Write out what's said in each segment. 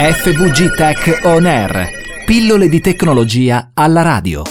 FVG Tech On Air. Pillole di tecnologia alla radio.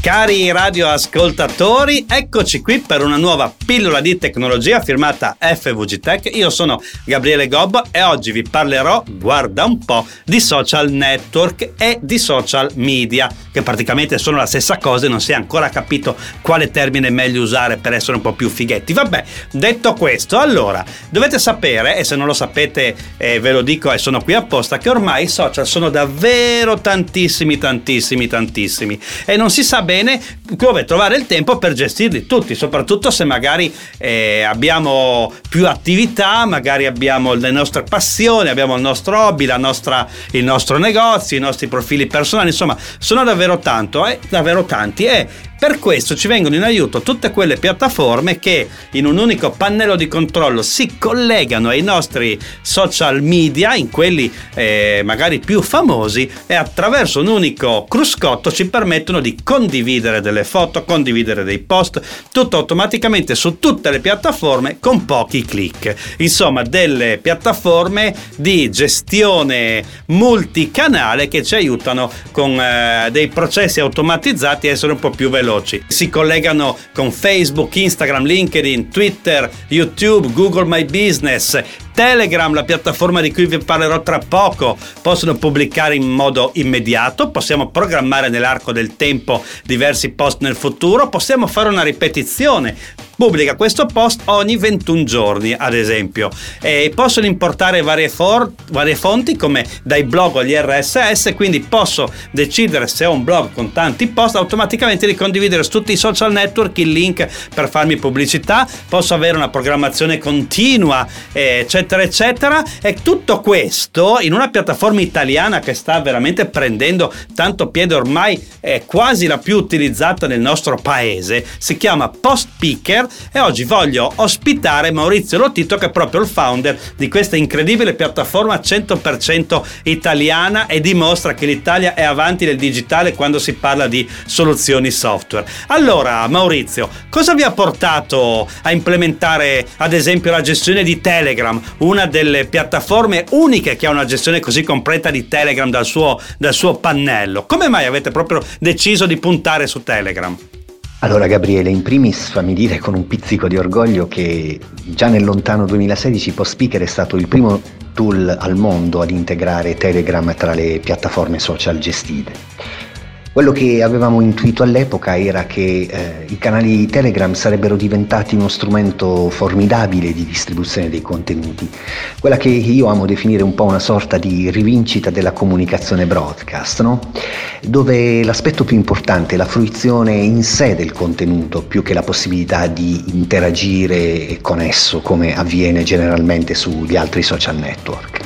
Cari radioascoltatori, eccoci qui per una nuova pillola di tecnologia firmata FVG Tech. Io sono Gabriele Gobbo e oggi vi parlerò, guarda un po', di social network e di social media, che praticamente sono la stessa cosa e non si è ancora capito quale termine è meglio usare per essere un po' più fighetti. Vabbè, detto questo, allora, dovete sapere, e se non lo sapete eh, ve lo dico e sono qui apposta, che ormai i social sono davvero tantissimi, tantissimi, tantissimi e non si sa bene dove trovare il tempo per gestirli tutti, soprattutto se magari eh, abbiamo più attività, magari abbiamo le nostre passioni, abbiamo il nostro hobby, nostra, il nostro negozio, i nostri profili personali, insomma, sono davvero tanto, eh, davvero tanti. E per questo ci vengono in aiuto tutte quelle piattaforme che in un unico pannello di controllo si collegano ai nostri social media, in quelli eh, magari più famosi, e attraverso un unico cruscotto ci permettono di condividere delle foto, condividere dei post, tutto automaticamente su tutte le piattaforme con pochi clic. Insomma, delle piattaforme di gestione multicanale che ci aiutano con eh, dei processi automatizzati a essere un po' più veloci veloci. Si collegano con Facebook, Instagram, LinkedIn, Twitter, YouTube, Google My Business, Telegram, la piattaforma di cui vi parlerò tra poco, possono pubblicare in modo immediato, possiamo programmare nell'arco del tempo diversi post nel futuro, possiamo fare una ripetizione. Pubblica questo post ogni 21 giorni, ad esempio. E possono importare varie, for- varie fonti come dai blog agli RSS, quindi posso decidere se ho un blog con tanti post, automaticamente li condividere su tutti i social network, il link per farmi pubblicità, posso avere una programmazione continua, eccetera, eccetera. E tutto questo in una piattaforma italiana che sta veramente prendendo tanto piede ormai, è quasi la più utilizzata nel nostro paese, si chiama Post Picker e oggi voglio ospitare Maurizio Lotito che è proprio il founder di questa incredibile piattaforma 100% italiana e dimostra che l'Italia è avanti nel digitale quando si parla di soluzioni software. Allora Maurizio, cosa vi ha portato a implementare ad esempio la gestione di Telegram, una delle piattaforme uniche che ha una gestione così completa di Telegram dal suo, dal suo pannello? Come mai avete proprio deciso di puntare su Telegram? Allora Gabriele, in primis fammi dire con un pizzico di orgoglio che già nel lontano 2016 PostSpeaker è stato il primo tool al mondo ad integrare Telegram tra le piattaforme social gestite. Quello che avevamo intuito all'epoca era che eh, i canali Telegram sarebbero diventati uno strumento formidabile di distribuzione dei contenuti, quella che io amo definire un po' una sorta di rivincita della comunicazione broadcast, no? dove l'aspetto più importante è la fruizione in sé del contenuto più che la possibilità di interagire con esso come avviene generalmente sugli altri social network.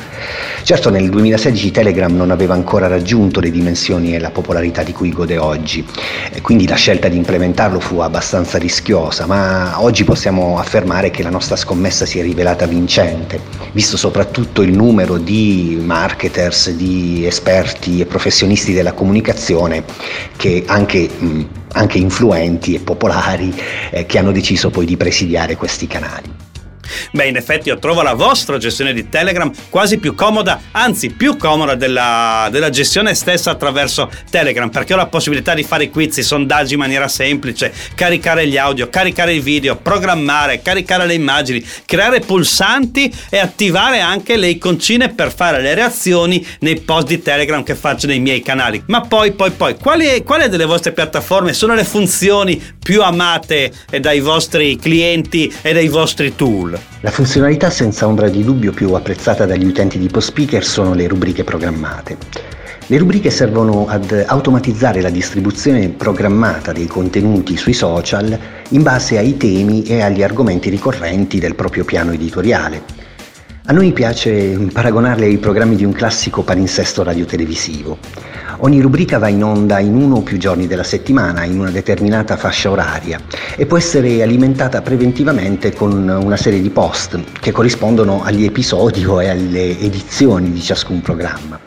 Certo nel 2016 Telegram non aveva ancora raggiunto le dimensioni e la popolarità di cui gode oggi, quindi la scelta di implementarlo fu abbastanza rischiosa, ma oggi possiamo affermare che la nostra scommessa si è rivelata vincente, visto soprattutto il numero di marketers, di esperti e professionisti della comunicazione che anche anche influenti e popolari eh, che hanno deciso poi di presidiare questi canali. Beh, in effetti io trovo la vostra gestione di Telegram quasi più comoda, anzi più comoda della, della gestione stessa attraverso Telegram, perché ho la possibilità di fare quiz, sondaggi in maniera semplice, caricare gli audio, caricare i video, programmare, caricare le immagini, creare pulsanti e attivare anche le iconcine per fare le reazioni nei post di Telegram che faccio nei miei canali. Ma poi, poi, poi, quali, quali delle vostre piattaforme sono le funzioni più amate dai vostri clienti e dai vostri tool? La funzionalità senza ombra di dubbio più apprezzata dagli utenti di PostSpeaker sono le rubriche programmate. Le rubriche servono ad automatizzare la distribuzione programmata dei contenuti sui social in base ai temi e agli argomenti ricorrenti del proprio piano editoriale. A noi piace paragonarle ai programmi di un classico palinsesto radiotelevisivo. Ogni rubrica va in onda in uno o più giorni della settimana, in una determinata fascia oraria, e può essere alimentata preventivamente con una serie di post che corrispondono agli episodi o alle edizioni di ciascun programma.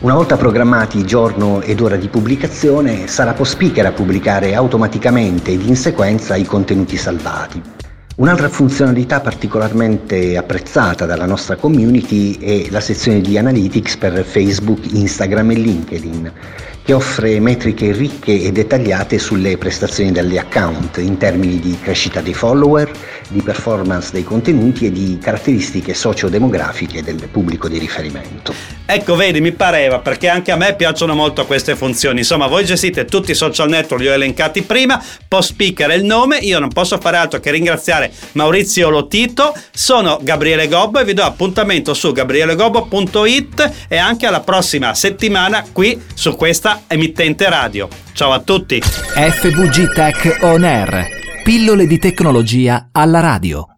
Una volta programmati giorno ed ora di pubblicazione, sarà PostSpeaker a pubblicare automaticamente ed in sequenza i contenuti salvati. Un'altra funzionalità particolarmente apprezzata dalla nostra community è la sezione di analytics per Facebook, Instagram e LinkedIn che offre metriche ricche e dettagliate sulle prestazioni degli account in termini di crescita dei follower, di performance dei contenuti e di caratteristiche sociodemografiche del pubblico di riferimento. Ecco, vedi, mi pareva, perché anche a me piacciono molto queste funzioni. Insomma, voi gestite tutti i social network, li ho elencati prima, post speaker è il nome, io non posso fare altro che ringraziare Maurizio Lotito, sono Gabriele Gobbo e vi do appuntamento su gabrielegobbo.it e anche alla prossima settimana qui su questa emittente radio. Ciao a tutti! FVG Tech On Air, pillole di tecnologia alla radio.